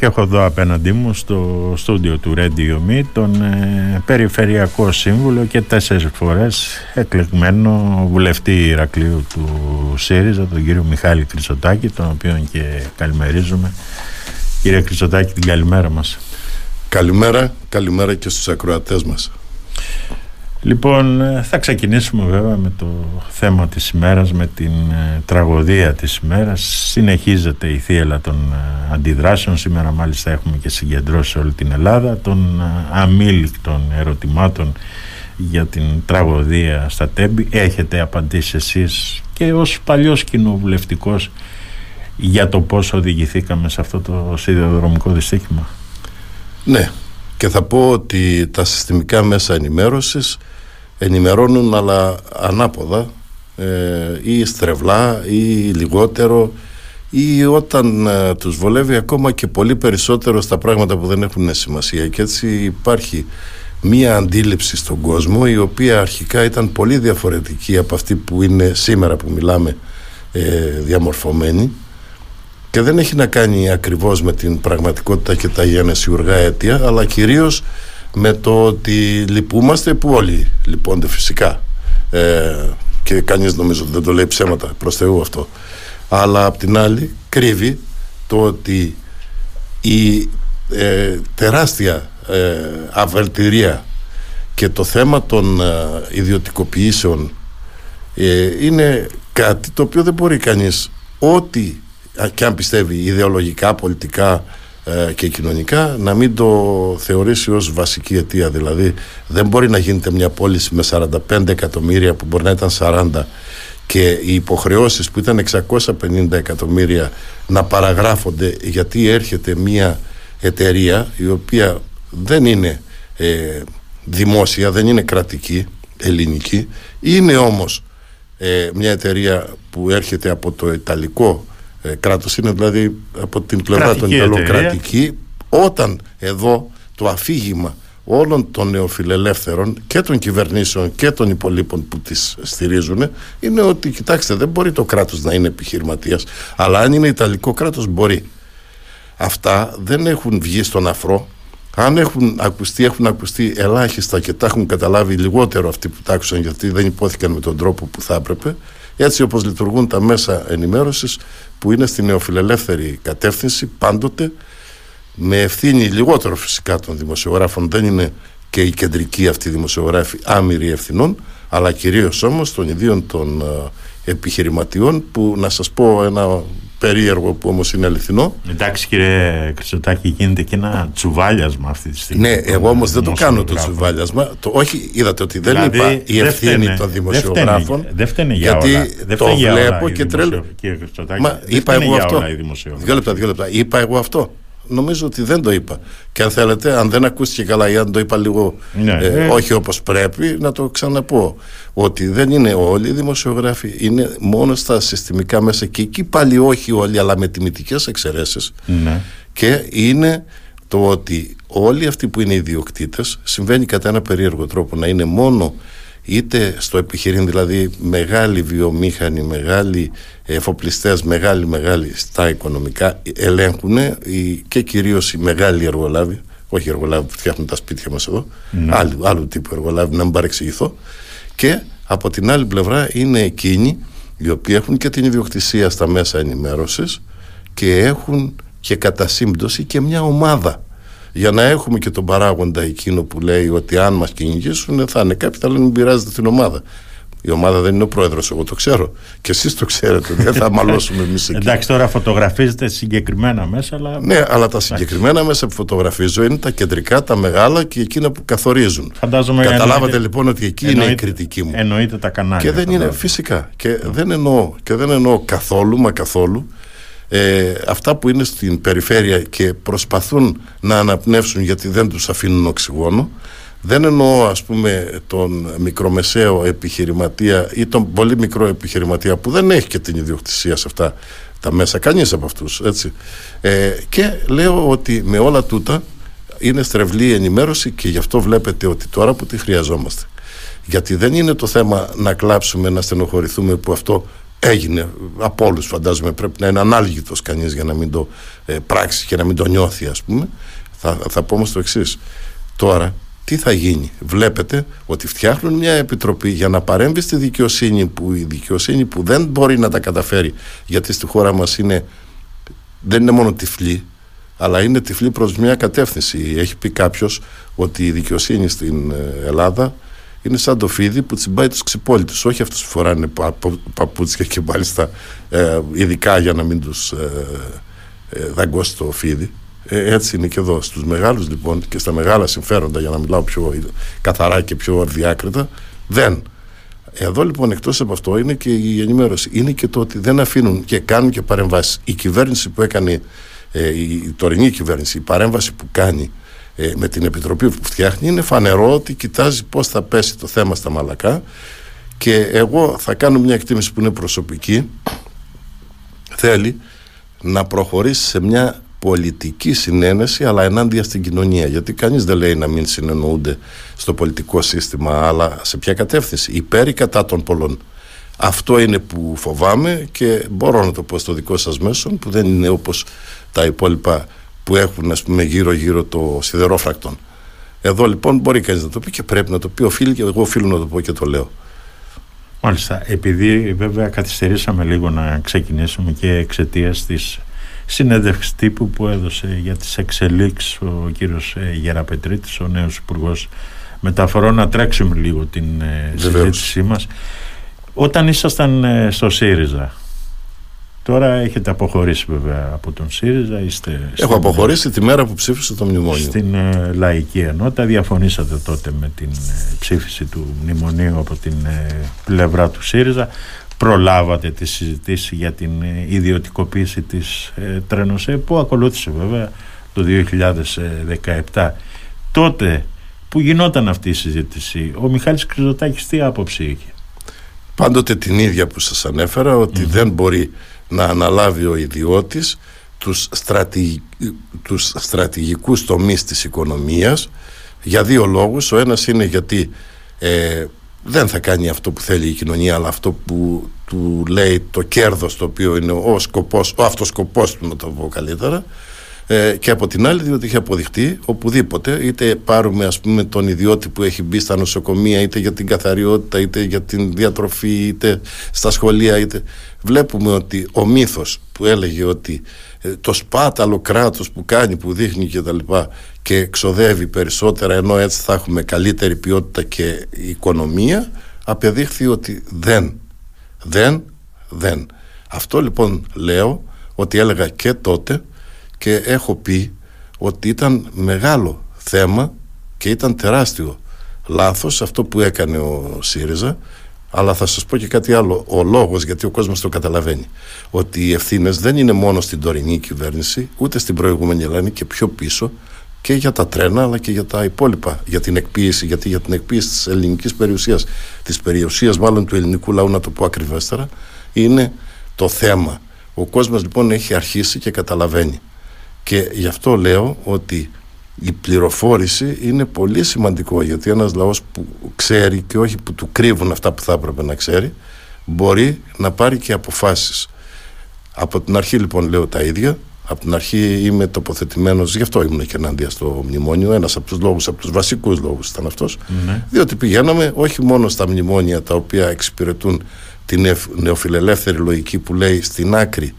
Και έχω εδώ απέναντί μου στο στούντιο του Radio Me τον ε, Περιφερειακό Σύμβουλο και τέσσερις φορές εκλεγμένο βουλευτή Ηρακλείου του ΣΥΡΙΖΑ, τον κύριο Μιχάλη Χρυσοτάκη, τον οποίο και καλημερίζουμε. Κύριε Χρυσοτάκη, την καλημέρα μας. Καλημέρα, καλημέρα και στους ακροατές μας. Λοιπόν, ε, θα ξεκινήσουμε βέβαια με το θέμα της ημέρας, με την ε, τραγωδία της ημέρας. Συνεχίζεται η θύελα των ε, αντιδράσεων. Σήμερα μάλιστα έχουμε και συγκεντρώσει όλη την Ελλάδα των αμήλικτων ερωτημάτων για την τραγωδία στα Τέμπη. Έχετε απαντήσει εσείς και ως παλιός κοινοβουλευτικός για το πώς οδηγηθήκαμε σε αυτό το σιδηροδρομικό δυστύχημα; Ναι, και θα πω ότι τα συστημικά μέσα ενημέρωσης ενημερώνουν αλλά ανάποδα ε, ή στρεβλά ή λιγότερο ή όταν ε, τους βολεύει ακόμα και πολύ περισσότερο στα πράγματα που δεν έχουν σημασία. Και έτσι υπάρχει μία αντίληψη στον κόσμο η οποία αρχικά ήταν πολύ διαφορετική από αυτή που είναι σήμερα που μιλάμε ε, διαμορφωμένη και δεν έχει να κάνει ακριβώς με την πραγματικότητα και τα γενεσιουργά αίτια αλλά κυρίως με το ότι λυπούμαστε που όλοι λυπώνται φυσικά. Ε, και κανείς νομίζω δεν το λέει ψέματα προς Θεού αυτό. Αλλά απ' την άλλη κρύβει το ότι η ε, τεράστια ε, αβελτηρία και το θέμα των ε, ιδιωτικοποιήσεων ε, είναι κάτι το οποίο δεν μπορεί κανείς ό,τι και αν πιστεύει ιδεολογικά, πολιτικά ε, και κοινωνικά να μην το θεωρήσει ως βασική αιτία. Δηλαδή δεν μπορεί να γίνεται μια πώληση με 45 εκατομμύρια που μπορεί να ήταν 40 και οι υποχρεώσεις που ήταν 650 εκατομμύρια να παραγράφονται γιατί έρχεται μια εταιρεία η οποία δεν είναι ε, δημόσια, δεν είναι κρατική, ελληνική. Είναι όμως ε, μια εταιρεία που έρχεται από το Ιταλικό ε, κράτος είναι δηλαδή από την πλευρά των Ιταλοκρατική όταν εδώ το αφήγημα όλων των νεοφιλελεύθερων και των κυβερνήσεων και των υπολείπων που τις στηρίζουν είναι ότι κοιτάξτε δεν μπορεί το κράτος να είναι επιχειρηματίας αλλά αν είναι Ιταλικό κράτος μπορεί. Αυτά δεν έχουν βγει στον αφρό. Αν έχουν ακουστεί, έχουν ακουστεί ελάχιστα και τα έχουν καταλάβει λιγότερο αυτοί που τα άκουσαν γιατί δεν υπόθηκαν με τον τρόπο που θα έπρεπε έτσι όπως λειτουργούν τα μέσα ενημέρωσης που είναι στην νεοφιλελεύθερη κατεύθυνση πάντοτε με ευθύνη λιγότερο φυσικά των δημοσιογράφων δεν είναι και η κεντρική αυτή δημοσιογράφη άμυρη ευθυνών αλλά κυρίως όμως των ιδίων των ε, επιχειρηματιών που να σας πω ένα περίεργο που όμως είναι αληθινό. Εντάξει κύριε Χρυσοτάκη γίνεται και ένα τσουβάλιασμα αυτή τη στιγμή. Ναι, εγώ όμως δεν το κάνω το τσουβάλιασμα. Το, όχι, είδατε ότι δεν δηλαδή, είπα η ευθύνη των δημοσιογράφων. Δεν φταίνε για γιατί όλα. Δεν το βλέπω και τρέλω. Κύριε Χρυσοτάκη, Μα, είπα εγώ αυτό. Δύο λεπτά, δύο λεπτά. Είπα εγώ αυτό νομίζω ότι δεν το είπα. Και αν θέλετε, αν δεν ακούστηκε καλά ή αν το είπα λίγο ναι, ε, ε. όχι όπως πρέπει, να το ξαναπώ. Ότι δεν είναι όλοι οι δημοσιογράφοι, είναι μόνο στα συστημικά μέσα και εκεί πάλι όχι όλοι, αλλά με τιμητικές εξαιρέσεις. Ναι. Και είναι το ότι όλοι αυτοί που είναι ιδιοκτήτες συμβαίνει κατά ένα περίεργο τρόπο να είναι μόνο είτε στο επιχειρήν δηλαδή μεγάλοι βιομήχανοι, μεγάλοι εφοπλιστές, μεγάλοι μεγάλοι στα οικονομικά ελέγχουν και κυρίως οι μεγάλοι εργολάβοι όχι οι εργολάβοι που φτιάχνουν τα σπίτια μας εδώ ναι. άλλου, άλλου τύπου εργολάβοι να μην παρεξηγηθώ και από την άλλη πλευρά είναι εκείνοι οι οποίοι έχουν και την ιδιοκτησία στα μέσα ενημέρωσης και έχουν και κατά σύμπτωση και μια ομάδα για να έχουμε και τον παράγοντα εκείνο που λέει ότι αν μας κυνηγήσουν θα είναι κάποιοι θα λένε μην πειράζεται την ομάδα η ομάδα δεν είναι ο πρόεδρος, εγώ το ξέρω. Και εσείς το ξέρετε, δεν θα μαλώσουμε εμείς εκεί. Εντάξει, τώρα φωτογραφίζετε συγκεκριμένα μέσα, αλλά. Ναι, αλλά τα συγκεκριμένα μέσα που φωτογραφίζω είναι τα κεντρικά, τα μεγάλα και εκείνα που καθορίζουν. Φαντάζομαι Καταλάβατε εννοείται, λοιπόν ότι εκεί εννοείται, είναι η κριτική μου. Εννοείται τα κανάλια. Και δεν είναι, φυσικά. Και, δεν εννοώ, και δεν εννοώ καθόλου, μα καθόλου ε, αυτά που είναι στην περιφέρεια και προσπαθούν να αναπνεύσουν γιατί δεν τους αφήνουν οξυγόνο δεν εννοώ ας πούμε τον μικρομεσαίο επιχειρηματία ή τον πολύ μικρό επιχειρηματία που δεν έχει και την ιδιοκτησία σε αυτά τα μέσα, κανείς από αυτούς έτσι. Ε, και λέω ότι με όλα τούτα είναι στρεβλή η ενημέρωση και γι' αυτό βλέπετε ότι τώρα που τη χρειαζόμαστε γιατί δεν είναι το θέμα να κλάψουμε, να στενοχωρηθούμε που αυτό έγινε από όλους, φαντάζομαι. Πρέπει να είναι ανάλγητος κανείς για να μην το ε, πράξει και να μην το νιώθει, ας πούμε. Θα, θα πω όμως το εξής. Τώρα, τι θα γίνει; Βλέπετε ότι φτιάχνουν μια επιτροπή για να παρέμβει στη δικαιοσύνη που η δικαιοσύνη που δεν μπορεί να τα καταφέρει γιατί στη χώρα μας είναι, δεν είναι μόνο τυφλή αλλά είναι τυφλή προς μια κατεύθυνση. Έχει πει κάποιος ότι η δικαιοσύνη στην ε, Ελλάδα είναι σαν το φίδι που τσιμπάει τους ξυπόλυτους όχι αυτούς που φοράνε παπούτσια και μάλιστα ε, ειδικά για να μην τους ε, ε, δαγκώσει το φίδι ε, έτσι είναι και εδώ. Στους μεγάλους λοιπόν και στα μεγάλα συμφέροντα, για να μιλάω πιο καθαρά και πιο διάκριτα, δεν. Εδώ λοιπόν εκτός από αυτό είναι και η ενημέρωση. Είναι και το ότι δεν αφήνουν και κάνουν και παρεμβάσεις. Η κυβέρνηση που έκανε, ε, η τωρινή κυβέρνηση, η παρέμβαση που κάνει ε, με την επιτροπή που φτιάχνει είναι φανερό ότι κοιτάζει πώς θα πέσει το θέμα στα μαλακά. Και εγώ θα κάνω μια εκτίμηση που είναι προσωπική. Θέλει να προχωρήσει σε μια πολιτική συνένεση αλλά ενάντια στην κοινωνία. Γιατί κανείς δεν λέει να μην συνεννοούνται στο πολιτικό σύστημα αλλά σε ποια κατεύθυνση. Υπέρ ή κατά των πολλών. Αυτό είναι που φοβάμαι και μπορώ να το πω στο δικό σας μέσο που δεν είναι όπως τα υπόλοιπα που έχουν ας πούμε γύρω γύρω το σιδερόφρακτον. Εδώ λοιπόν μπορεί κανείς να το πει και πρέπει να το πει οφείλει και εγώ οφείλω να το πω και το λέω. Μάλιστα, επειδή βέβαια καθυστερήσαμε λίγο να ξεκινήσουμε και εξαιτίας της συνέντευξης τύπου που έδωσε για τις εξελίξεις ο κύριος ε, Γεραπετρίτης, ο νέος υπουργός Μεταφορών, να τρέξουμε λίγο την ε, συζήτησή μας. Όταν ήσασταν ε, στο ΣΥΡΙΖΑ, Τώρα έχετε αποχωρήσει βέβαια από τον ΣΥΡΙΖΑ. Είστε Έχω αποχωρήσει τη μέρα που ψήφισε το μνημόνιο. Στην ε, Λαϊκή Ενότητα. Διαφωνήσατε τότε με την ψήφιση του μνημονίου από την πλευρά του ΣΥΡΙΖΑ προλάβατε τη συζητήση για την ε, ιδιωτικοποίηση της ε, Τρένοσέ που ακολούθησε βέβαια το 2017 τότε που γινόταν αυτή η συζήτηση ο Μιχάλης Κρυζωτάκης τι άποψη είχε; Πάντοτε την ίδια που σας ανέφερα ότι δεν μπορεί να αναλάβει ο ιδιώτης τους, στρατηγ... τους στρατηγικούς τομείς της οικονομίας. Για δύο λόγους. Ο ένας είναι γιατί ε, δεν θα κάνει αυτό που θέλει η κοινωνία αλλά αυτό που του λέει το κέρδος το οποίο είναι ο σκοπός, ο αυτοσκοπός του να το πω καλύτερα ε, και από την άλλη διότι έχει αποδειχτεί οπουδήποτε είτε πάρουμε ας πούμε τον ιδιώτη που έχει μπει στα νοσοκομεία είτε για την καθαριότητα είτε για την διατροφή είτε στα σχολεία είτε βλέπουμε ότι ο μύθος που έλεγε ότι ε, το σπάταλο κράτος που κάνει που δείχνει και τα λοιπά και ξοδεύει περισσότερα ενώ έτσι θα έχουμε καλύτερη ποιότητα και οικονομία απεδείχθη ότι δεν δεν, δεν. Αυτό λοιπόν λέω ότι έλεγα και τότε και έχω πει ότι ήταν μεγάλο θέμα και ήταν τεράστιο λάθος αυτό που έκανε ο ΣΥΡΙΖΑ. Αλλά θα σας πω και κάτι άλλο ο λόγος γιατί ο κόσμος το καταλαβαίνει ότι οι ευθύνες δεν είναι μόνο στην τωρινή κυβέρνηση ούτε στην προηγούμενη Ελλάδα και πιο πίσω και για τα τρένα αλλά και για τα υπόλοιπα για την εκποίηση γιατί για την εκποίηση της ελληνικής περιουσίας της περιουσίας μάλλον του ελληνικού λαού να το πω ακριβέστερα είναι το θέμα. Ο κόσμος λοιπόν έχει αρχίσει και καταλαβαίνει και γι' αυτό λέω ότι η πληροφόρηση είναι πολύ σημαντικό γιατί ένας λαός που ξέρει και όχι που του κρύβουν αυτά που θα έπρεπε να ξέρει μπορεί να πάρει και αποφάσεις από την αρχή λοιπόν λέω τα ίδια από την αρχή είμαι τοποθετημένος, γι' αυτό ήμουν και ενάντια στο μνημόνιο. Ένας από τους λόγους, από τους βασικούς λόγους ήταν αυτός. Ναι. Διότι πηγαίναμε όχι μόνο στα μνημόνια τα οποία εξυπηρετούν την νεοφιλελεύθερη λογική που λέει στην άκρη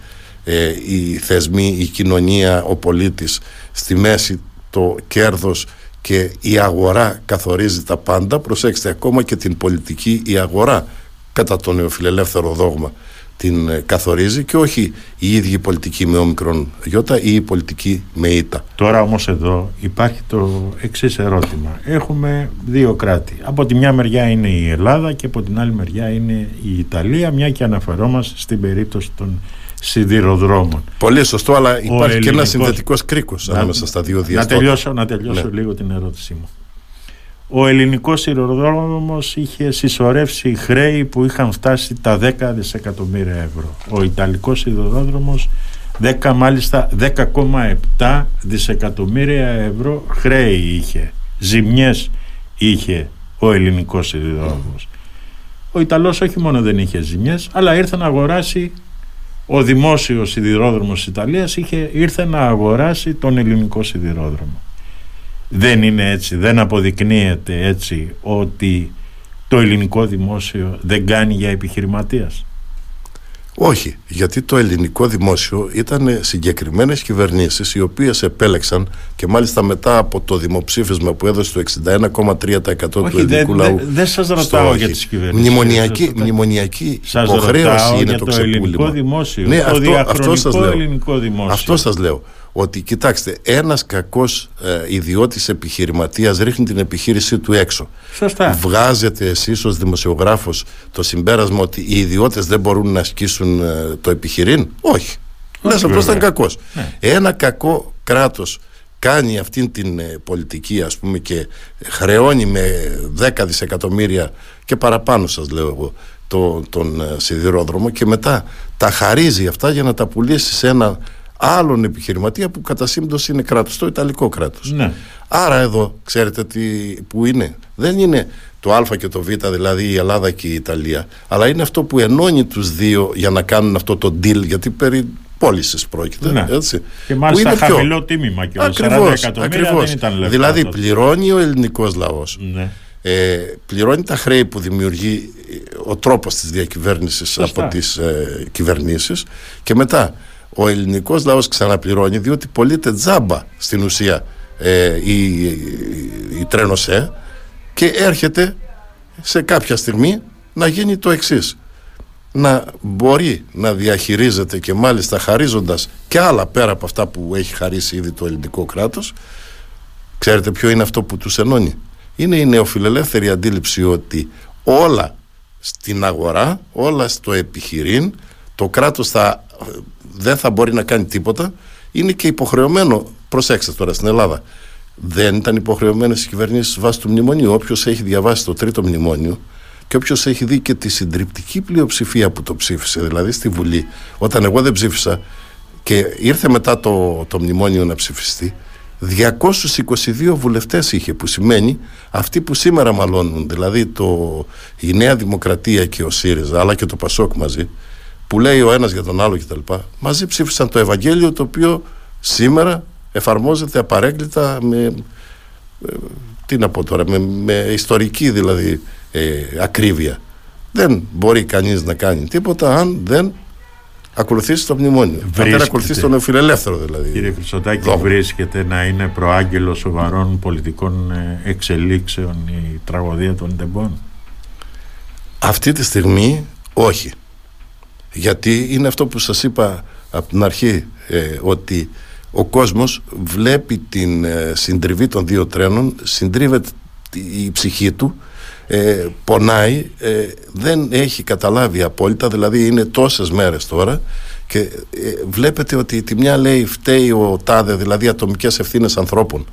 ε, οι θεσμοί, η κοινωνία, ο πολίτης στη μέση το κέρδος και η αγορά καθορίζει τα πάντα προσέξτε ακόμα και την πολιτική η αγορά κατά το νεοφιλελεύθερο δόγμα την ε, καθορίζει και όχι η ίδια η πολιτική με όμικρον γιώτα ή η πολιτική με ήττα. Τώρα όμως εδώ υπάρχει το εξής ερώτημα. Έχουμε δύο κράτη. Από τη μια μεριά είναι η Ελλάδα και από την άλλη μεριά είναι η Ιταλία μια και αναφερόμαστε στην περίπτωση των σιδηροδρόμων. Πολύ σωστό, αλλά υπάρχει ελληνικός... και ένας συνδετικός κρίκος ανάμεσα στα δύο διαστήματα. Να τελειώσω, να τελειώσω ναι. λίγο την ερώτησή μου. Ο ελληνικός σιδηροδρόμος είχε συσσωρεύσει χρέη που είχαν φτάσει τα 10 δισεκατομμύρια ευρώ. Ο Ιταλικός σιδηροδρόμος 10, μάλιστα 10,7 δισεκατομμύρια ευρώ χρέη είχε. Ζημιές είχε ο ελληνικός σιδηροδρόμος. ο Ιταλός όχι μόνο δεν είχε ζημιές αλλά ήρθε να αγοράσει ο δημόσιος σιδηρόδρομος της Ιταλίας είχε, ήρθε να αγοράσει τον ελληνικό σιδηρόδρομο. Δεν είναι έτσι δεν αποδεικνύεται έτσι ότι το ελληνικό δημόσιο δεν κάνει για επιχειρηματίας όχι, γιατί το ελληνικό δημόσιο ήταν συγκεκριμένες κυβερνήσεις οι οποίες επέλεξαν και μάλιστα μετά από το δημοψήφισμα που έδωσε το 61,3% του ελληνικού λαού. Δεν δε σας ρωτάω για τις κυβερνήσεις. Μνημονιακή, μνημονιακή υποχρέωση είναι το, το ελληνικό δημόσιο. Ναι, το αυτό, αυτό ελληνικό δημόσιο. Αυτό σας λέω ότι κοιτάξτε, ένας κακός ε, ιδιώτης επιχειρηματίας ρίχνει την επιχείρησή του έξω. Σωστά. Βγάζετε εσείς ως δημοσιογράφος το συμπέρασμα ότι οι ιδιώτες δεν μπορούν να ασκήσουν ε, το επιχειρήν; Όχι. Λες αυτός ήταν κακός. Ναι. Ένα κακό κράτος κάνει αυτήν την ε, πολιτική ας πούμε και χρεώνει με 10 δισεκατομμύρια και παραπάνω σας λέω εγώ το, τον ε, σιδηρόδρομο και μετά τα χαρίζει αυτά για να τα πουλήσει σε ένα άλλον επιχειρηματία που κατά σύμπτωση είναι κράτος, το Ιταλικό κράτος. Ναι. Άρα εδώ, ξέρετε τι, που είναι. Δεν είναι το Α και το Β, δηλαδή η Ελλάδα και η Ιταλία, αλλά είναι αυτό που ενώνει τους δύο για να κάνουν αυτό το deal, γιατί περί πώλησης πρόκειται. Ναι. Έτσι, και μάλιστα πιο... χαμηλό τίμημα και ακριβώς, 40 ακριβώς. δεν ήταν λεφτά. Δηλαδή πληρώνει ο ελληνικός λαός. Ναι. Ε, πληρώνει τα χρέη που δημιουργεί ο τρόπος της διακυβέρνησης από τις ε, κυβερνήσεις και μετά ο ελληνικός λαός ξαναπληρώνει διότι πωλείται τζάμπα στην ουσία ε, η, η, τρένοσέ και έρχεται σε κάποια στιγμή να γίνει το εξής. Να μπορεί να διαχειρίζεται και μάλιστα χαρίζοντας και άλλα πέρα από αυτά που έχει χαρίσει ήδη το ελληνικό κράτος. Ξέρετε ποιο είναι αυτό που τους ενώνει; Είναι η νεοφιλελεύθερη αντίληψη ότι όλα στην αγορά όλα στο επιχειρήν το κράτος θα δεν θα μπορεί να κάνει τίποτα, είναι και υποχρεωμένο. Προσέξτε τώρα στην Ελλάδα. Δεν ήταν υποχρεωμένες οι κυβερνήσεις βάσει του μνημονίου. Όποιος έχει διαβάσει το τρίτο μνημόνιο και όποιος έχει δει και τη συντριπτική πλειοψηφία που το ψήφισε, δηλαδή στη Βουλή, όταν εγώ δεν ψήφισα και ήρθε μετά το, το μνημόνιο να ψηφιστεί, 222 βουλευτές είχε που σημαίνει αυτοί που σήμερα μαλώνουν δηλαδή το, η Νέα Δημοκρατία και ο ΣΥΡΙΖΑ αλλά και το ΠΑΣΟΚ μαζί που λέει ο ένας για τον άλλο κτλ. Μαζί ψήφισαν το Ευαγγέλιο το οποίο σήμερα εφαρμόζεται απαρέγκλητα με, ε, τι να πω τώρα, με, με ιστορική δηλαδή ε, ακρίβεια. Δεν μπορεί κανείς να κάνει τίποτα αν δεν ακολουθήσει το μνημόνιο. Βρίσκεται. Αν δεν ακολουθήσει τον φιλελεύθερο δηλαδή. Κύριε Χρυσοτάκη, Δόμο. βρίσκεται να είναι προάγγελος σοβαρών πολιτικών ε, εξελίξεων η τραγωδία των Ντεμπών; Αυτή τη στιγμή όχι γιατί είναι αυτό που σας είπα από την αρχή ε, ότι ο κόσμος βλέπει την ε, συντριβή των δύο τρένων συντρίβεται η ψυχή του ε, πονάει ε, δεν έχει καταλάβει απόλυτα δηλαδή είναι τόσες μέρες τώρα και βλέπετε ότι τη μια λέει φταίει ο τάδε δηλαδή ατομικές ευθύνες ανθρώπων.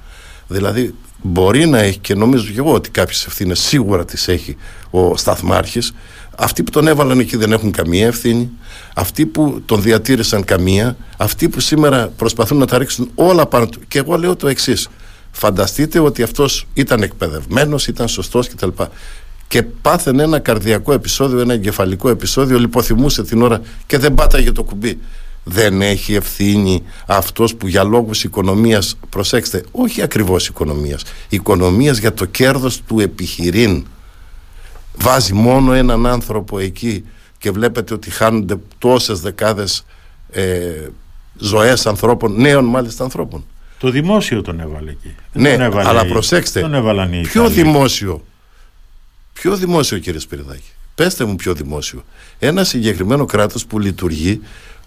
Δηλαδή μπορεί να έχει και νομίζω και εγώ ότι κάποιες ευθύνες σίγουρα τις έχει ο σταθμάρχης αυτοί που τον έβαλαν εκεί δεν έχουν καμία ευθύνη. Αυτοί που τον διατήρησαν καμία. Αυτοί που σήμερα προσπαθούν να τα ρίξουν όλα πάνω του. Και εγώ λέω το εξής. Φανταστείτε ότι αυτός ήταν εκπαιδευμένος, ήταν σωστός κτλ. Και πάθαινε ένα καρδιακό επεισόδιο, ένα εγκεφαλικό επεισόδιο, λιποθυμούσε την ώρα και δεν πάταγε το κουμπί. Δεν έχει ευθύνη αυτός που για λόγους οικονομίας, προσέξτε, όχι ακριβώς οικονομίας, οικονομίας για το κέρδος του επιχειρήν βάζει μόνο έναν άνθρωπο εκεί και βλέπετε ότι χάνονται τόσες δεκάδες ε, ζωές ανθρώπων, νέων μάλιστα ανθρώπων. Το δημόσιο τον έβαλε εκεί. Ναι, τον έβαλε αλλά προσέξτε, τον ποιο δημόσιο, ποιο δημόσιο κύριε Σπυριδάκη, πέστε μου ποιο δημόσιο. Ένα συγκεκριμένο κράτος που λειτουργεί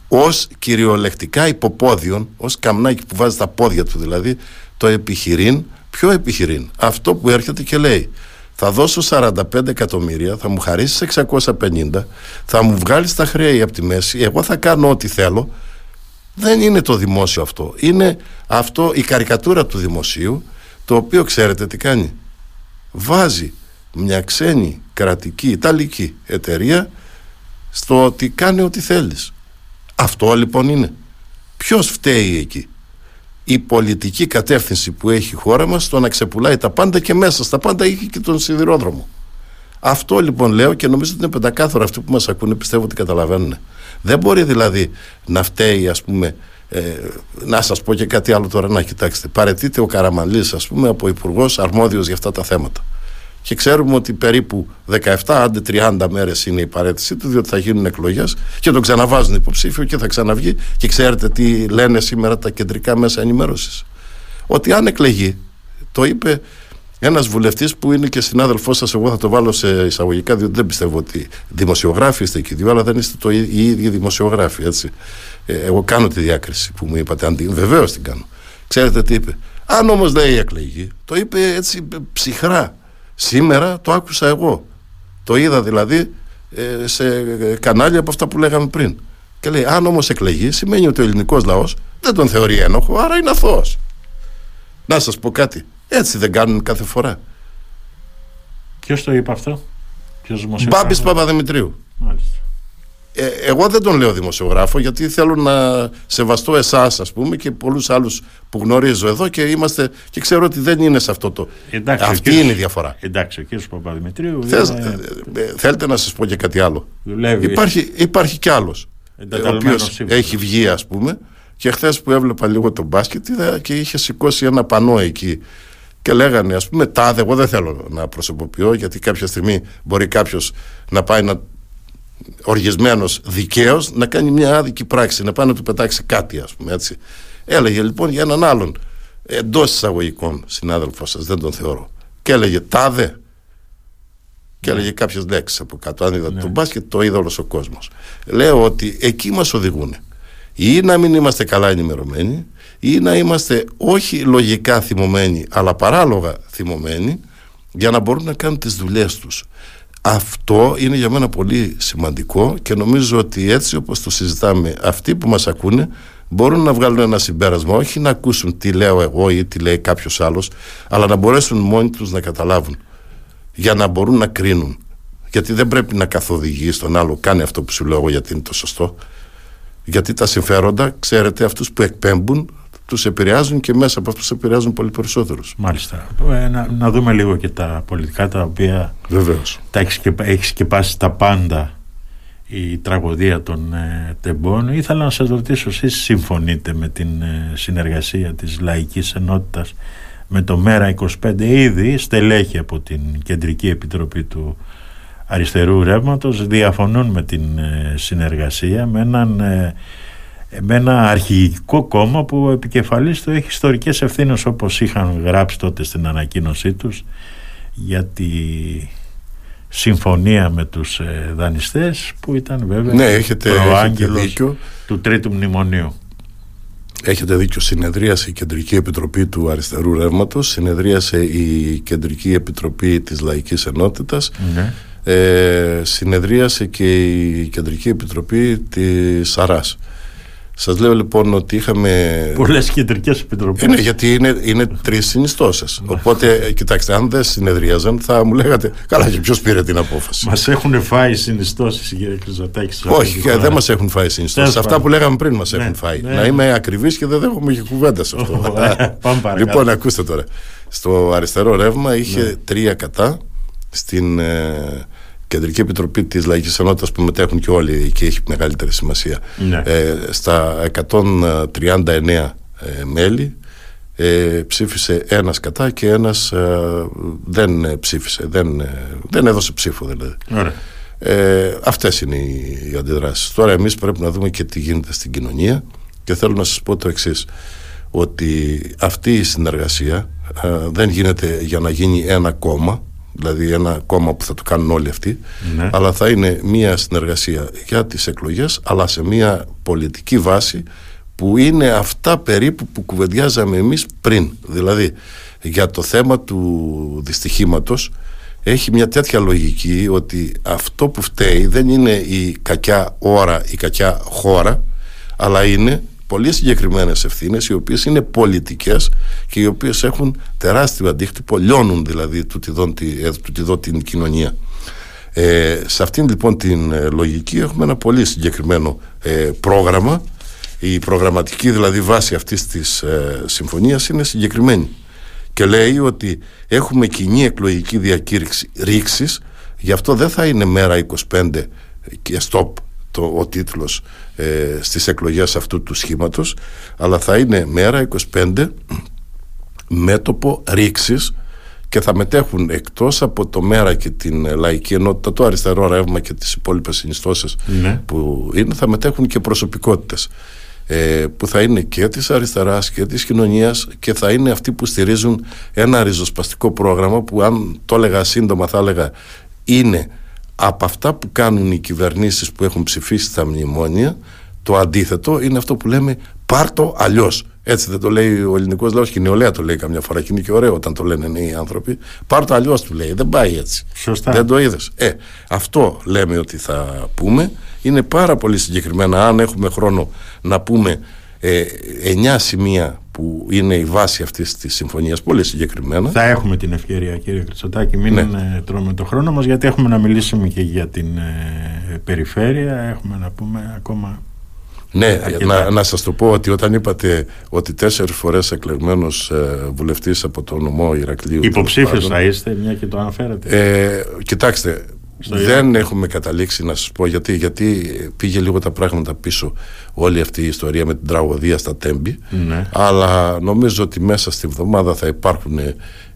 ως κυριολεκτικά υποπόδιον, ως καμνάκι που βάζει τα πόδια του δηλαδή, το επιχειρήν, ποιο επιχειρήν, αυτό που έρχεται και λέει θα δώσω 45 εκατομμύρια, θα μου χαρίσεις 650, θα μου βγάλεις τα χρέη από τη μέση, εγώ θα κάνω ό,τι θέλω. Δεν είναι το δημόσιο αυτό. Είναι αυτό η καρικατούρα του δημοσίου, το οποίο ξέρετε τι κάνει. Βάζει μια ξένη κρατική ιταλική εταιρεία στο ότι κάνει ό,τι θέλεις. Αυτό λοιπόν είναι. Ποιος φταίει εκεί; Η πολιτική κατεύθυνση που έχει η χώρα μας το να ξεπουλάει τα πάντα και μέσα στα πάντα είχε και τον σιδηρόδρομο. Αυτό λοιπόν λέω και νομίζω ότι είναι πεντακάθαρο αυτοί που μας ακούνε πιστεύω ότι καταλαβαίνουν. Δεν μπορεί δηλαδή να φταίει ας πούμε ε, να σας πω και κάτι άλλο τώρα να κοιτάξετε παρετείται ο Καραμαλής ας πούμε από υπουργός αρμόδιος για αυτά τα θέματα και ξέρουμε ότι περίπου 17 άντε 30 μέρες είναι η παρέτησή του διότι θα γίνουν εκλογές και τον ξαναβάζουν υποψήφιο και θα ξαναβγεί και ξέρετε τι λένε σήμερα τα κεντρικά μέσα ενημέρωσης ότι αν εκλεγεί το είπε ένας βουλευτής που είναι και συνάδελφός σας, εγώ θα το βάλω σε εισαγωγικά, διότι δεν πιστεύω ότι δημοσιογράφοι είστε εκεί δύο, αλλά δεν είστε το, οι ίδιοι δημοσιογράφοι. Έτσι. Ε, εγώ κάνω τη διάκριση που μου είπατε, βεβαίως την κάνω. Ξέρετε τι είπε. Αν όμως δεν εκλεγεί, το είπε έτσι ψυχρά. Σήμερα το άκουσα εγώ. Το είδα δηλαδή ε, σε κανάλια από αυτά που λέγαμε πριν. Και λέει, αν όμως εκλεγεί, σημαίνει ότι ο ελληνικός λαός δεν τον θεωρεί ένοχο, άρα είναι αθώος. Να σας πω κάτι. Έτσι δεν κάνουν κάθε φορά. Ποιος το είπε αυτό, Ποιος Μπάμπης Παπαδημητρίου. Μάλιστα. Ε, εγώ δεν τον λέω δημοσιογράφο γιατί θέλω να σεβαστώ εσάς, ας πούμε, και πολλούς άλλους που γνωρίζω εδώ και είμαστε και ξέρω ότι δεν είναι σε αυτό το. Εντάξει, Αυτή κύριος, είναι η διαφορά. Εντάξει, ο κύριος Παπαδημητρίου. Θες, είναι... Ε, ε, θέλετε να σας πω και κάτι άλλο. Δουλεύει. Υπάρχει, υπάρχει κι άλλος. Ο οποίος έχει βγει, ας πούμε, και χθες που έβλεπα λίγο τον μπάσκετ είδα και είχε σηκώσει ένα πανό εκεί και λέγανε ας πούμε τάδε εγώ δεν θέλω να προσωποποιώ γιατί κάποια στιγμή μπορεί κάποιος να πάει να οργισμένος δικαίως να κάνει μια άδικη πράξη να πάει να του πετάξει κάτι ας πούμε έτσι έλεγε λοιπόν για έναν άλλον εντός εισαγωγικών συνάδελφος σας, δεν τον θεωρώ και έλεγε τάδε και ναι. έλεγε κάποιες λέξεις από κάτω. Αν είδατε ναι. τον μπάσκετ, το είδα όλος ο κόσμος. Λέω ότι εκεί μας οδηγούν ή να μην είμαστε καλά ενημερωμένοι ή να είμαστε όχι λογικά θυμωμένοι αλλά παράλογα θυμωμένοι για να μπορούν να κάνουν τις δουλειές τους. Αυτό είναι για μένα πολύ σημαντικό και νομίζω ότι έτσι όπως το συζητάμε αυτοί που μας ακούνε μπορούν να βγάλουν ένα συμπέρασμα όχι να ακούσουν τι λέω εγώ ή τι λέει κάποιος άλλος αλλά να μπορέσουν μόνοι τους να καταλάβουν για να μπορούν να κρίνουν. Γιατί δεν πρέπει να καθοδηγείς στον άλλο κάνει αυτό που σου λέω εγώ γιατί είναι το σωστό. Γιατί τα συμφέροντα, ξέρετε, αυτούς που εκπέμπουν τους επηρεάζουν και μέσα από αυτούς επηρεάζουν πολύ περισσότερους. Μάλιστα. Ε, να, να δούμε λίγο και τα πολιτικά τα οποία Βεβαίως. τα έχεις, σκεπα, έχεις σκεπάσει τα πάντα η τραγωδία των ε, τεμπών. Ήθελα να σας ρωτήσω, εσείς συμφωνείτε με την ε, συνεργασία της Λαϊκής Ενότητας με το ΜΕΡΑ25 ήδη στελέχη από την Κεντρική Επιτροπή του αριστερού ρεύματος διαφωνούν με την ε, συνεργασία με, έναν, ε, με ένα αρχηγικό κόμμα που ο επικεφαλής του έχει ιστορικές ευθύνες όπως είχαν γράψει τότε στην ανακοίνωσή τους για τη συμφωνία με τους ε, δανειστές που ήταν βέβαια ναι, έχετε, δίκιο. του τρίτου μνημονίου. Έχετε δίκιο, συνεδρίασε η Κεντρική Επιτροπή του Αριστερού Ρεύματος, συνεδρίασε η Κεντρική Επιτροπή της Λαϊκής Ενότητας ναι ε, συνεδρίασε και η Κεντρική Επιτροπή της ΑΡΑΣ. Σας λέω λοιπόν ότι είχαμε... Πολλές κεντρικές επιτροπές. Είναι γιατί είναι, είναι τρεις συνιστώσεις. Οπότε, κοιτάξτε, αν δεν συνεδρίαζαν θα μου λέγατε καλά και ποιος πήρε την απόφαση; Μας έχουν φάει συνιστώσεις κύριε Κρυζωτάκη. Όχι, δεν μας έχουν φάει συνιστώσεις. Αυτά που λέγαμε πριν μας έχουν ναι, φάει. Ναι. Να είμαι ακριβής και δεν δέχομαι και κουβέντα σε αυτό. λοιπόν, ακούστε τώρα. Στο αριστερό ρεύμα είχε ναι. τρία κατά στην ε, Κεντρική Επιτροπή της Λαϊκής Ενότητας που μετέχουν και όλοι και έχει μεγαλύτερη σημασία ναι. ε, στα 139 ε, μέλη ε, ψήφισε ένας κατά και ένας ε, δεν ψήφισε δεν, δεν έδωσε ψήφο δηλαδή Ωραία. Ε, αυτές είναι οι, οι αντιδράσεις τώρα εμείς πρέπει να δούμε και τι γίνεται στην κοινωνία και θέλω να σας πω το εξής ότι αυτή η συνεργασία δεν γίνεται για να γίνει ένα κόμμα δηλαδή ένα κόμμα που θα το κάνουν όλοι αυτοί ναι. αλλά θα είναι μια συνεργασία για τις εκλογές αλλά σε μια πολιτική βάση που είναι αυτά περίπου που κουβεντιάζαμε εμείς πριν δηλαδή για το θέμα του δυστυχήματος έχει μια τέτοια λογική ότι αυτό που φταίει δεν είναι η κακιά ώρα, η κακιά χώρα αλλά είναι πολύ συγκεκριμένες ευθύνες, οι οποίες είναι πολιτικές και οι οποίες έχουν τεράστιο αντίκτυπο, λιώνουν δηλαδή τούτη εδώ την κοινωνία. Ε, σε αυτήν λοιπόν την ε, λογική έχουμε ένα πολύ συγκεκριμένο ε, πρόγραμμα η προγραμματική δηλαδή βάση αυτής της ε, συμφωνίας είναι συγκεκριμένη και λέει ότι έχουμε κοινή εκλογική διακήρυξη ρήξης Γι' αυτό δεν θα είναι μέρα 25 και stop το, ο τίτλος ε, στις εκλογές αυτού του σχήματος αλλά θα είναι μέρα 25 μέτωπο ρήξης και θα μετέχουν εκτός από το μέρα και την λαϊκή ενότητα το αριστερό ρεύμα και τις υπόλοιπες συνιστώσεις ναι. που είναι θα μετέχουν και προσωπικότητες ε, που θα είναι και της αριστεράς και της κοινωνίας και θα είναι αυτοί που στηρίζουν ένα ριζοσπαστικό πρόγραμμα που αν το έλεγα σύντομα θα έλεγα είναι από αυτά που κάνουν οι κυβερνήσεις που έχουν ψηφίσει τα μνημόνια το αντίθετο είναι αυτό που λέμε πάρτο αλλιώς. Έτσι δεν το λέει ο ελληνικός λαός και η νεολαία το λέει καμιά φορά και είναι και ωραίο όταν το λένε νέοι άνθρωποι. Πάρτο αλλιώς του λέει. Δεν πάει έτσι. Σωστά. Δεν το είδες. Ε, αυτό λέμε ότι θα πούμε. Είναι πάρα πολύ συγκεκριμένα. Αν έχουμε χρόνο να πούμε ε, εννιά σημεία που είναι η βάση αυτής της συμφωνίας, πολύ συγκεκριμένα. Θα έχουμε την ευκαιρία, κύριε Χρυσοτάκη, μην ναι. Ε, τρώμε το χρόνο μας, γιατί έχουμε να μιλήσουμε και για την ε, περιφέρεια. Έχουμε να πούμε ακόμα. Ναι, να, να σας το πω ότι όταν είπατε ότι τέσσερις φορές εκλεγμένος ε, βουλευτής από το νομό Ηρακλείου Υποψήφιος θα είστε, μια και το αναφέρατε ε, Κοιτάξτε, δεν έχουμε καταλήξει να σας πω γιατί, γιατί πήγε λίγο τα πράγματα πίσω όλη αυτή η ιστορία με την τραγωδία στα Τέμπη ναι. αλλά νομίζω ότι μέσα στη βδομάδα θα υπάρχουν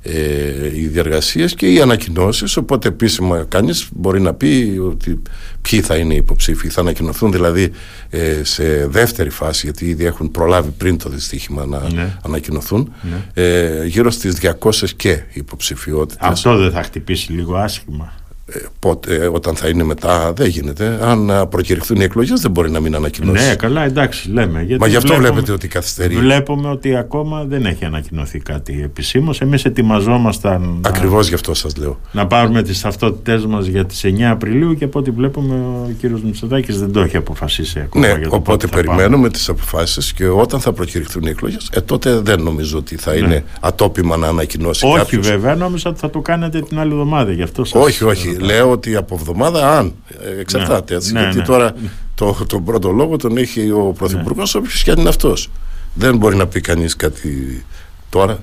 ε, οι διαργασίες και οι ανακοινώσεις οπότε επίσημα κανείς μπορεί να πει ότι ποιοι θα είναι οι υποψήφοι θα ανακοινωθούν δηλαδή ε, σε δεύτερη φάση γιατί ήδη έχουν προλάβει πριν το δυστύχημα να ναι. ανακοινωθούν ναι. Ε, γύρω στις 200 και υποψηφιότητες Αυτό δεν θα χτυπήσει λίγο άσχημα ε, πότε, ε, όταν θα είναι μετά δεν γίνεται. Αν προκηρυχθούν οι εκλογές, δεν μπορεί να μην ανακοινώσει. Ναι, καλά, εντάξει, λέμε. Γιατί Μα γι' αυτό βλέπουμε, βλέπετε ότι καθυστερεί. Βλέπουμε ότι ακόμα δεν έχει ανακοινωθεί κάτι επισήμως. Εμείς ετοιμαζόμασταν. Ακριβώς γι' αυτό σας λέω. Να πάρουμε τις ταυτότητές μας για τις 9 Απριλίου και από ό,τι βλέπουμε ο κύριος Μητσοτάκης δεν το έχει αποφασίσει ακόμα. Ναι, για το οπότε περιμένουμε τις αποφάσεις και όταν θα προκηρυχθούν οι εκλογές, ε, τότε δεν νομίζω ότι θα ναι. είναι ατόπιμα να ανακοινώσει Όχι, κάποιος. βέβαια, νόμιζα ότι θα το κάνετε την άλλη εβδομάδα. Γι αυτό σας όχι, όχι λέω ότι από εβδομάδα αν ε, εξαρτάται ναι. έτσι, ναι, γιατί ναι. τώρα το, τον πρώτο λόγο τον έχει ο Πρωθυπουργός, ναι. όποιος και αν είναι αυτός. Δεν μπορεί να πει κανείς κάτι τώρα.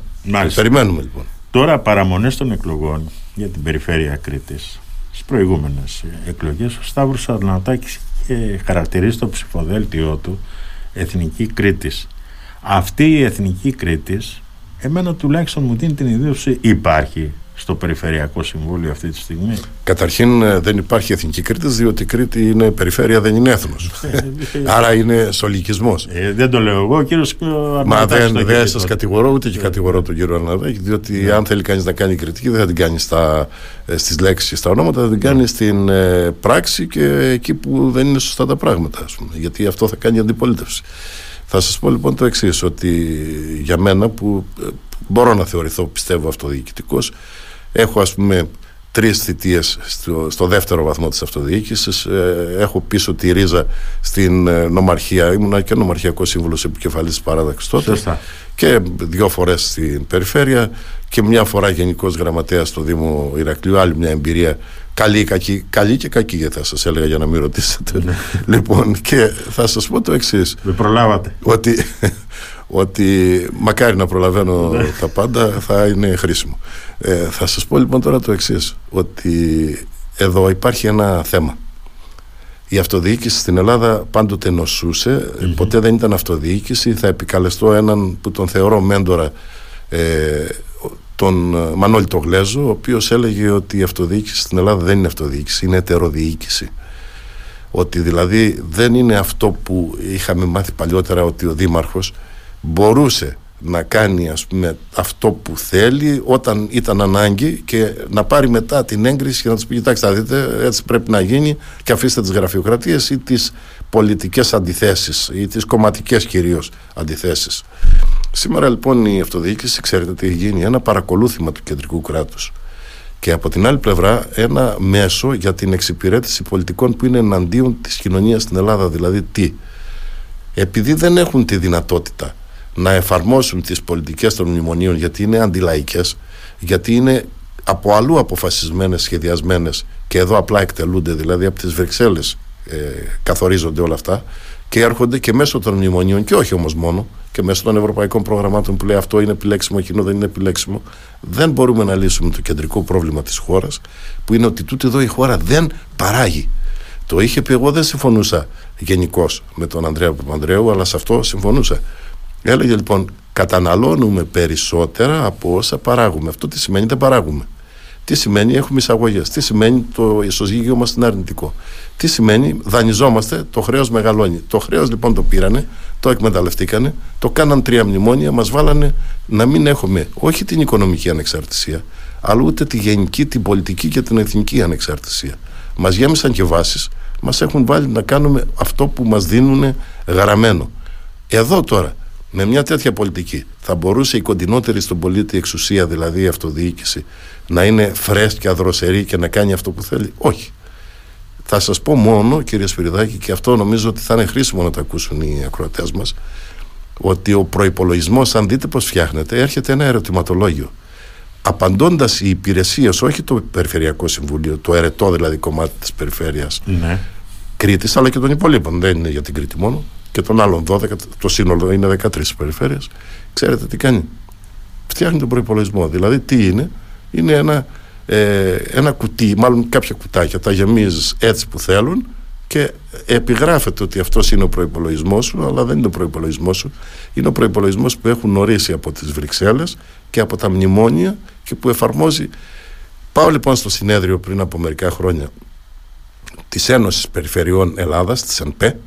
Περιμένουμε λοιπόν. Τώρα παραμονές των εκλογών για την περιφέρεια Κρήτη. Στις προηγούμενες εκλογές, ο Σταύρος Αρναουτάκης είχε χαρακτηρίσει το ψηφοδέλτιό του Εθνική Κρήτης. Αυτή η Εθνική Κρήτης, εμένα τουλάχιστον μου δίνει την ιδέα υπάρχει στο Περιφερειακό Συμβούλιο αυτή τη στιγμή; Καταρχήν ε, δεν υπάρχει εθνική Κρήτης, διότι η Κρήτη είναι περιφέρεια, δεν είναι έθνος. Ε, Άρα είναι σολικισμό. Ε, δεν το λέω εγώ, ο κύριος Μα δεν, δεν σας κατηγορώ, ούτε και κατηγορώ τον κύριο Αναδάκη, διότι ναι. αν θέλει κανείς να κάνει κριτική, δεν θα την κάνει στις λέξεις και στα ονόματα, θα την κάνει ναι. στην πράξη και εκεί που δεν είναι σωστά τα πράγματα. Ας πούμε, γιατί αυτό θα κάνει αντιπολίτευση. Θα σας πω λοιπόν το εξής ότι για μένα που μπορώ να θεωρηθώ πιστεύω αυτοδιοικητικός Έχω ας πούμε τρεις θητείες στο, στο δεύτερο βαθμό της αυτοδιοίκησης. Ε, έχω πίσω τη ρίζα στην ε, νομαρχία. Ήμουνα και νομαρχιακός σύμβουλος επικεφαλής της παράδοξης τότε. Και δύο φορές στην περιφέρεια και μια φορά γενικός γραμματέας στο Δήμο Ηρακλείου. Άλλη μια εμπειρία καλή, κακή, καλή και κακή γιατί θα σας έλεγα για να μην ρωτήσετε. Ναι. λοιπόν και θα σας πω το εξής. Με προλάβατε. Ότι ότι μακάρι να προλαβαίνω ναι. τα πάντα θα είναι χρήσιμο. Ε, θα σας πω λοιπόν τώρα το εξής ότι εδώ υπάρχει ένα θέμα. Η αυτοδιοίκηση στην Ελλάδα πάντοτε ποτέ δεν ήταν αυτοδιοίκηση. Θα επικαλεστώ έναν που τον θεωρώ μέντορα, ε, τον Μανώλη το Γλέζο, ο οποίος έλεγε ότι η αυτοδιοίκηση στην Ελλάδα δεν είναι αυτοδιοίκηση, είναι ετεροδιοίκηση. Ότι δηλαδή δεν είναι αυτό που είχαμε μάθει παλιότερα ότι ο Δήμαρχος μπορούσε να κάνει ας πούμε αυτό που θέλει όταν ήταν ανάγκη και να πάρει μετά την έγκριση και να του πει κοιτάξτε θα δείτε έτσι πρέπει να γίνει και αφήστε τις γραφειοκρατίες ή τις πολιτικές αντιθέσεις ή τις κομματικές κυρίως αντιθέσεις. Σήμερα λοιπόν η αυτοδιοίκηση ξέρετε τι έχει γίνει ένα παρακολούθημα του κεντρικού κράτους και από την άλλη πλευρά ένα μέσο για την εξυπηρέτηση πολιτικών που είναι εναντίον της κοινωνίας στην Ελλάδα δηλαδή τι επειδή δεν έχουν τη δυνατότητα να εφαρμόσουν τις πολιτικές των μνημονίων γιατί είναι αντιλαϊκές, γιατί είναι από αλλού αποφασισμένες, σχεδιασμένες και εδώ απλά εκτελούνται, δηλαδή από τις Βρυξέλλες ε, καθορίζονται όλα αυτά και έρχονται και μέσω των μνημονίων και όχι όμως μόνο και μέσω των ευρωπαϊκών προγραμμάτων που λέει αυτό είναι επιλέξιμο, εκείνο δεν είναι επιλέξιμο. Δεν μπορούμε να λύσουμε το κεντρικό πρόβλημα της χώρας που είναι ότι τούτη εδώ η χώρα δεν παράγει. Το είχε πει εγώ δεν συμφωνούσα γενικώς με τον Ανδρέα Παπανδρέου αλλά σε αυτό συμφωνούσα έλεγε λοιπόν καταναλώνουμε περισσότερα από όσα παράγουμε αυτό τι σημαίνει δεν παράγουμε τι σημαίνει έχουμε εισαγωγές, τι σημαίνει το ισοζύγιο μας είναι αρνητικό, τι σημαίνει δανειζόμαστε, το χρέος μεγαλώνει. Το χρέος λοιπόν το πήρανε, το εκμεταλλευτήκανε, το κάναν τρία μνημόνια, μας βάλανε να μην έχουμε όχι την οικονομική ανεξαρτησία, αλλά ούτε τη γενική, την πολιτική και την εθνική ανεξαρτησία. Μας γέμισαν και βάσεις, μας έχουν βάλει να κάνουμε αυτό που μας δίνουν γραμμένο. Εδώ τώρα, με μια τέτοια πολιτική, θα μπορούσε η κοντινότερη στον πολίτη εξουσία, δηλαδή η αυτοδιοίκηση, να είναι φρέσκια, δροσερή και να κάνει αυτό που θέλει; Όχι. Θα σας πω μόνο, κύριε Σπυριδάκη, και αυτό νομίζω ότι θα είναι χρήσιμο να το ακούσουν οι ακροατές μας, ότι ο προϋπολογισμός, αν δείτε πώς φτιάχνεται, έρχεται ένα ερωτηματολόγιο. Απαντώντας οι υπηρεσίε, όχι το Περιφερειακό Συμβούλιο, το ερετό δηλαδή κομμάτι της περιφέρειας ναι. Κρήτης, αλλά και των υπολείπων. Δεν είναι για την Κρήτη μόνο. Και των άλλων 12, το σύνολο είναι 13 περιφέρειες. Ξέρετε τι κάνει. Φτιάχνει τον προπολογισμό. Δηλαδή, τι είναι, είναι ένα, ε, ένα κουτί, μάλλον κάποια κουτάκια, τα γεμίζεις έτσι που θέλουν και επιγράφεται ότι αυτός είναι ο προπολογισμό σου, αλλά δεν είναι ο προπολογισμό σου. Είναι ο προπολογισμό που έχουν ορίσει από τις Βρυξέλλες και από τα μνημόνια και που εφαρμόζει. Πάω λοιπόν στο συνέδριο πριν από μερικά χρόνια της Ένωσης Περιφερειών Ελλάδας, της ΕΝΠΕ,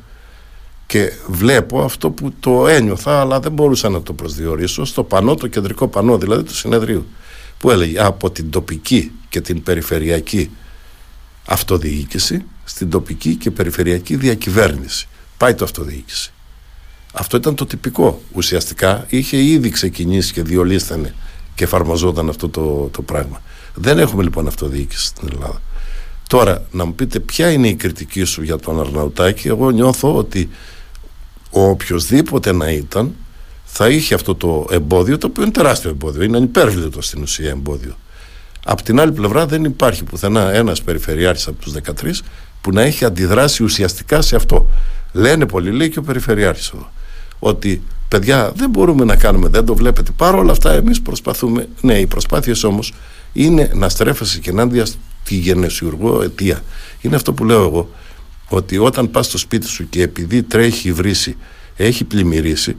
και βλέπω αυτό που το ένιωθα, αλλά δεν μπορούσα να το προσδιορίσω, στο πανό, το κεντρικό πανό δηλαδή του συνεδρίου που έλεγε από την τοπική και την περιφερειακή αυτοδιοίκηση στην τοπική και περιφερειακή διακυβέρνηση. Πάει το αυτοδιοίκηση. Αυτό ήταν το τυπικό. Ουσιαστικά είχε ήδη ξεκινήσει και διολύστανε και εφαρμοζόταν αυτό το, το πράγμα. Δεν έχουμε λοιπόν αυτοδιοίκηση στην Ελλάδα. Τώρα, να μου πείτε ποια είναι η κριτική σου για τον Αρναουτάκη; Εγώ νιώθω ότι ο οποιοδήποτε να ήταν θα είχε αυτό το εμπόδιο, το οποίο είναι τεράστιο εμπόδιο, είναι ανυπέρβλητο στην ουσία εμπόδιο. Απ' την άλλη πλευρά δεν υπάρχει πουθενά ένας περιφερειάρχης από τους 13 που να έχει αντιδράσει ουσιαστικά σε αυτό. Λένε πολύ, λέει και ο περιφερειάρχης εδώ, ότι παιδιά δεν μπορούμε να κάνουμε, δεν το βλέπετε. Παρ' όλα αυτά εμείς προσπαθούμε, ναι, οι προσπάθειες όμως είναι να στρέφεσαι και ενάντια στη γενεσιουργό αιτία. Είναι αυτό που λέω εγώ, ότι όταν πας στο σπίτι σου και επειδή τρέχει η βρύση, έχει πλημμυρίσει,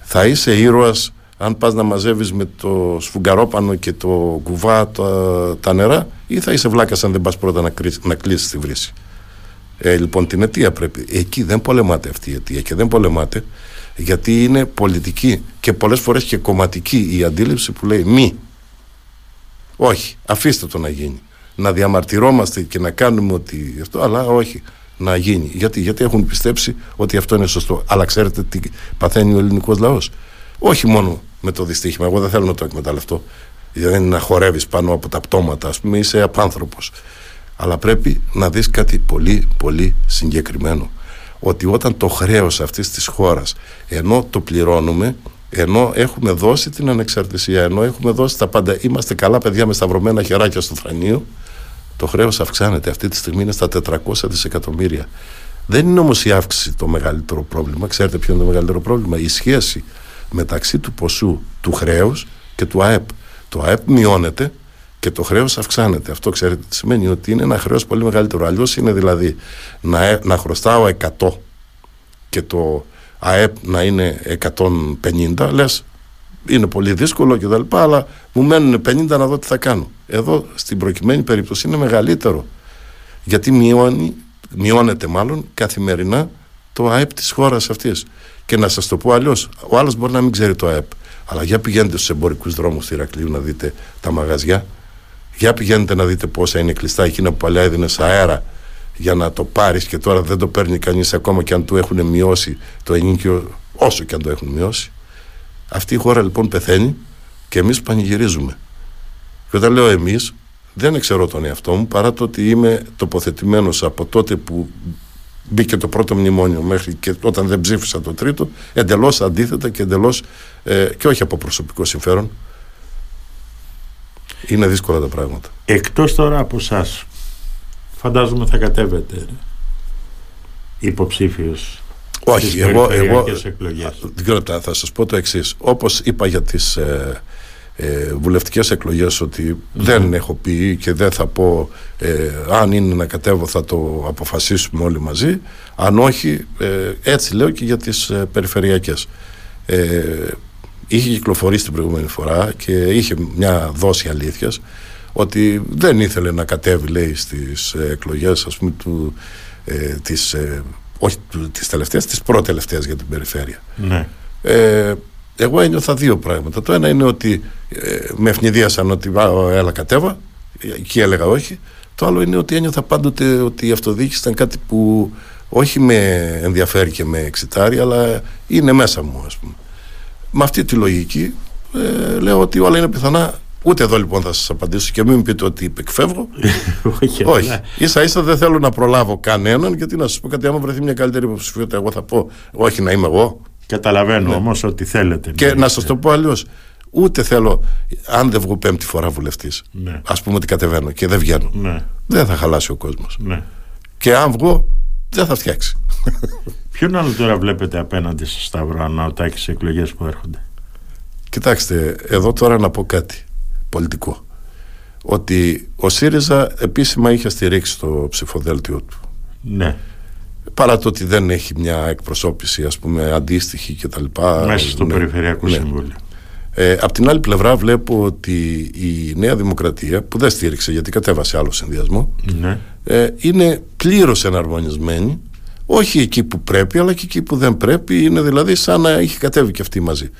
θα είσαι ήρωας αν πας να μαζεύεις με το σφουγγαρόπανο και το κουβά τα, τα νερά ή θα είσαι βλάκας αν δεν πας πρώτα να, να κλείσεις τη βρύση. Ε, λοιπόν την αιτία πρέπει. Εκεί δεν πολεμάται αυτή η αιτία και δεν πολεμάται γιατί είναι πολιτική και πολλές φορές και κομματική η αντίληψη που λέει μη. Όχι, αφήστε το να γίνει. Να διαμαρτυρόμαστε και να κάνουμε ότι αυτό, αλλά όχι να γίνει. Γιατί, γιατί έχουν πιστέψει ότι αυτό είναι σωστό. Αλλά ξέρετε τι παθαίνει ο ελληνικός λαός; Όχι μόνο με το δυστύχημα. Εγώ δεν θέλω να το εκμεταλλευτώ. Δεν είναι να χορεύεις πάνω από τα πτώματα. Α πούμε, είσαι απάνθρωπος. Αλλά πρέπει να δεις κάτι πολύ, πολύ συγκεκριμένο. Ότι όταν το χρέος αυτής της χώρας, ενώ το πληρώνουμε, ενώ έχουμε δώσει την ανεξαρτησία, ενώ έχουμε δώσει τα πάντα, είμαστε καλά παιδιά με σταυρωμένα χεράκια στο θρανείο, το χρέος αυξάνεται. Αυτή τη στιγμή είναι στα 400 δισεκατομμύρια. Δεν είναι όμως η αύξηση το μεγαλύτερο πρόβλημα. Ξέρετε ποιο είναι το μεγαλύτερο πρόβλημα; Η σχέση μεταξύ του ποσού του χρέους και του ΑΕΠ. Το ΑΕΠ μειώνεται και το χρέος αυξάνεται. Αυτό ξέρετε τι σημαίνει ότι είναι ένα χρέος πολύ μεγαλύτερο. Αλλιώς είναι δηλαδή να, ε, να χρωστάω 100 και το ΑΕΠ να είναι 150, λες είναι πολύ δύσκολο και τα λοιπά, αλλά μου μένουν 50 να δω τι θα κάνω. Εδώ στην προκειμένη περίπτωση είναι μεγαλύτερο. Γιατί μειώνει, μειώνεται μάλλον καθημερινά το ΑΕΠ της χώρας αυτής. Και να σας το πω αλλιώς, ο άλλος μπορεί να μην ξέρει το ΑΕΠ. Αλλά για πηγαίνετε στους εμπορικούς δρόμους του Ηρακλείου να δείτε τα μαγαζιά. Για πηγαίνετε να δείτε πόσα είναι κλειστά εκείνα που παλιά έδινες αέρα για να το πάρεις και τώρα δεν το παίρνει κανείς ακόμα και αν του έχουν μειώσει το ενίκιο, όσο και αν το έχουν μειώσει. Αυτή η χώρα λοιπόν πεθαίνει και εμείς πανηγυρίζουμε. Και όταν λέω εμείς, δεν εξαιρώ τον εαυτό μου παρά το ότι είμαι τοποθετημένος από τότε που μπήκε το πρώτο μνημόνιο μέχρι και όταν δεν ψήφισα το τρίτο εντελώς αντίθετα και εντελώς ε, και όχι από προσωπικό συμφέρον είναι δύσκολα τα πράγματα Εκτός τώρα από εσά, φαντάζομαι θα κατέβετε υποψήφιος Όχι, εγώ, εγώ θα σας πω το εξής. Όπως είπα για τις ε, ε, βουλευτικές εκλογές δεν έχω πει και δεν θα πω ε, αν είναι να κατέβω θα το αποφασίσουμε όλοι μαζί. Αν όχι ε, έτσι λέω και για τις ε, περιφερειακές. Ε, είχε κυκλοφορήσει την προηγούμενη φορά και είχε μια δόση αλήθειας ότι δεν ήθελε να κατέβει λέει στις εκλογές ας πούμε του, ε, της, ε, όχι τις τελευταίες, τις προτελευταίες για την περιφέρεια ναι. ε, εγώ ένιωθα δύο πράγματα. Το ένα είναι ότι ε, με ευνηδίασαν ότι έλα κατέβα και έλεγα όχι. Το άλλο είναι ότι ένιωθα πάντοτε ότι η αυτοδιοίκηση ήταν κάτι που όχι με ενδιαφέρει και με εξητάρει αλλά είναι μέσα μου ας πούμε. Με αυτή τη λογική ε, λέω ότι όλα είναι πιθανά Ούτε εδώ λοιπόν θα σας απαντήσω και μην μου πείτε ότι εκφεύγω. όχι. όχι. σα ίσα δεν θέλω να προλάβω κανέναν, γιατί να σας πω κάτι, άμα βρεθεί μια καλύτερη υποψηφιότητα, εγώ θα πω όχι να είμαι εγώ. Καταλαβαίνω ναι. όμως ότι θέλετε. Και να σας το πω αλλιώς. Ούτε θέλω, αν δεν βγω πέμπτη φορά βουλευτής, ναι. ας πούμε ότι κατεβαίνω και δεν βγαίνω, ναι. δεν θα χαλάσει ο κόσμος. Ναι. Και αν βγω, δεν θα φτιάξει. Ποιον άλλο τώρα βλέπετε απέναντι στο Σταύρο Αναωτάκη σε εκλογές που έρχονται; Κοιτάξτε, εδώ τώρα να πω κάτι πολιτικό. Ότι ο ΣΥΡΙΖΑ επίσημα είχε στηρίξει το ψηφοδέλτιο του. Ναι παρά το ότι δεν έχει μια εκπροσώπηση ας πούμε αντίστοιχη και τα λοιπά μέσα στο ναι, Περιφερειακό ναι. Συμβούλιο ε, απ' την άλλη πλευρά βλέπω ότι η Νέα Δημοκρατία που δεν στήριξε γιατί κατέβασε άλλο συνδυασμό ναι. ε, είναι πλήρως εναρμονισμένη όχι εκεί που πρέπει αλλά και εκεί που δεν πρέπει είναι δηλαδή σαν να είχε κατέβει και αυτή μαζί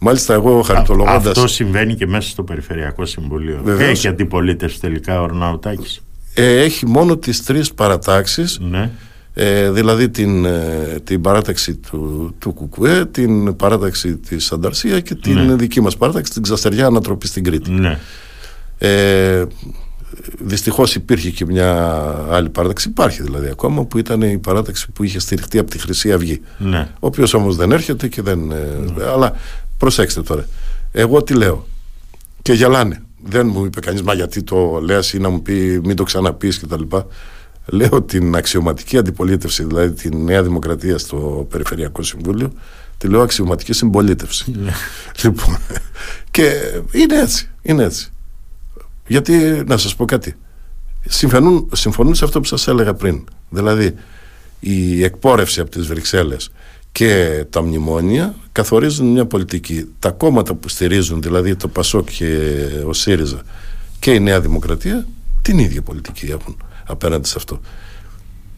Μάλιστα, εγώ χαρακτολογώντα. Αυτό συμβαίνει και μέσα στο Περιφερειακό Συμβουλίο. Βεβαίως, έχει αντιπολίτευση τελικά ο Ρναουτάκη. Ε, έχει μόνο τις τρεις παρατάξεις. Ναι ε, δηλαδή την, ε, την παράταξη του, του Κουκουέ, την παράταξη της Ανταρσία και την ναι. δική μας παράταξη, την Ξαστεριά Ανατροπή στην Κρήτη. Ναι. Ε, δυστυχώς υπήρχε και μια άλλη παράταξη, υπάρχει δηλαδή ακόμα, που ήταν η παράταξη που είχε στηριχτεί από τη Χρυσή Αυγή. Ναι. Ο οποίος όμως δεν έρχεται και δεν... Ε, ναι. Αλλά προσέξτε τώρα, εγώ τι λέω και γελάνε. Δεν μου είπε κανείς μα γιατί το λες ή να μου πει μην το ξαναπείς και τα λοιπά λέω την αξιωματική αντιπολίτευση, δηλαδή τη Νέα Δημοκρατία στο Περιφερειακό Συμβούλιο, τη λέω αξιωματική συμπολίτευση. Ναι. λοιπόν, και είναι έτσι, είναι έτσι. Γιατί, να σας πω κάτι, συμφωνούν, συμφωνούν σε αυτό που σας έλεγα πριν. Δηλαδή, η εκπόρευση από τις Βρυξέλλες και τα μνημόνια καθορίζουν μια πολιτική. Τα κόμματα που στηρίζουν, δηλαδή το ΠΑΣΟΚ και ο ΣΥΡΙΖΑ και η Νέα Δημοκρατία, την ίδια πολιτική έχουν απέναντι σε αυτό.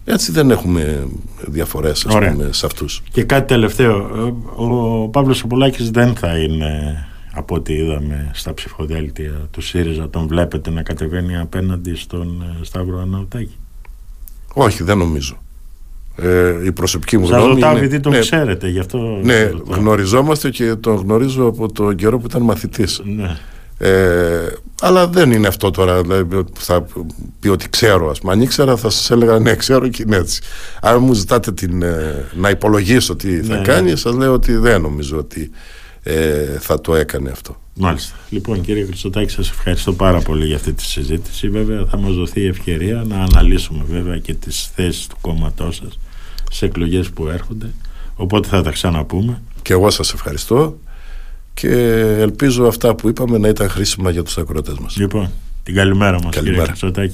Έτσι δεν έχουμε διαφορές ας πούμε, σε αυτούς. Και κάτι τελευταίο. Ο Παύλος Σοπολάκης δεν θα είναι από ό,τι είδαμε στα ψηφοδέλτια του ΣΥΡΙΖΑ. Τον βλέπετε να κατεβαίνει απέναντι στον ε, Σταύρο Αναουτάκη; Όχι, δεν νομίζω. Ε, η προσωπική μου Σας γνώμη. ρωτάω επειδή τον ναι, ξέρετε, γι' αυτό. Ναι, γνωριζόμαστε και τον γνωρίζω από τον καιρό που ήταν μαθητής. Ναι. Ε, αλλά δεν είναι αυτό τώρα δηλαδή, θα πει ότι ξέρω ας πούμε. αν ήξερα θα σας έλεγα ναι ξέρω και είναι έτσι αν μου ζητάτε την, ε, να υπολογίσω τι θα ναι, κάνει ναι. σας λέω ότι δεν νομίζω ότι ε, θα το έκανε αυτό Μάλιστα. Λοιπόν κύριε Χριστοτάκη σας ευχαριστώ πάρα πολύ για αυτή τη συζήτηση βέβαια θα μας δοθεί η ευκαιρία να αναλύσουμε βέβαια και τις θέσεις του κόμματός σας σε εκλογές που έρχονται οπότε θα τα ξαναπούμε και εγώ σας ευχαριστώ και ελπίζω αυτά που είπαμε να ήταν χρήσιμα για τους ακροατές μας. Λοιπόν, την καλημέρα μας καλημέρα. κύριε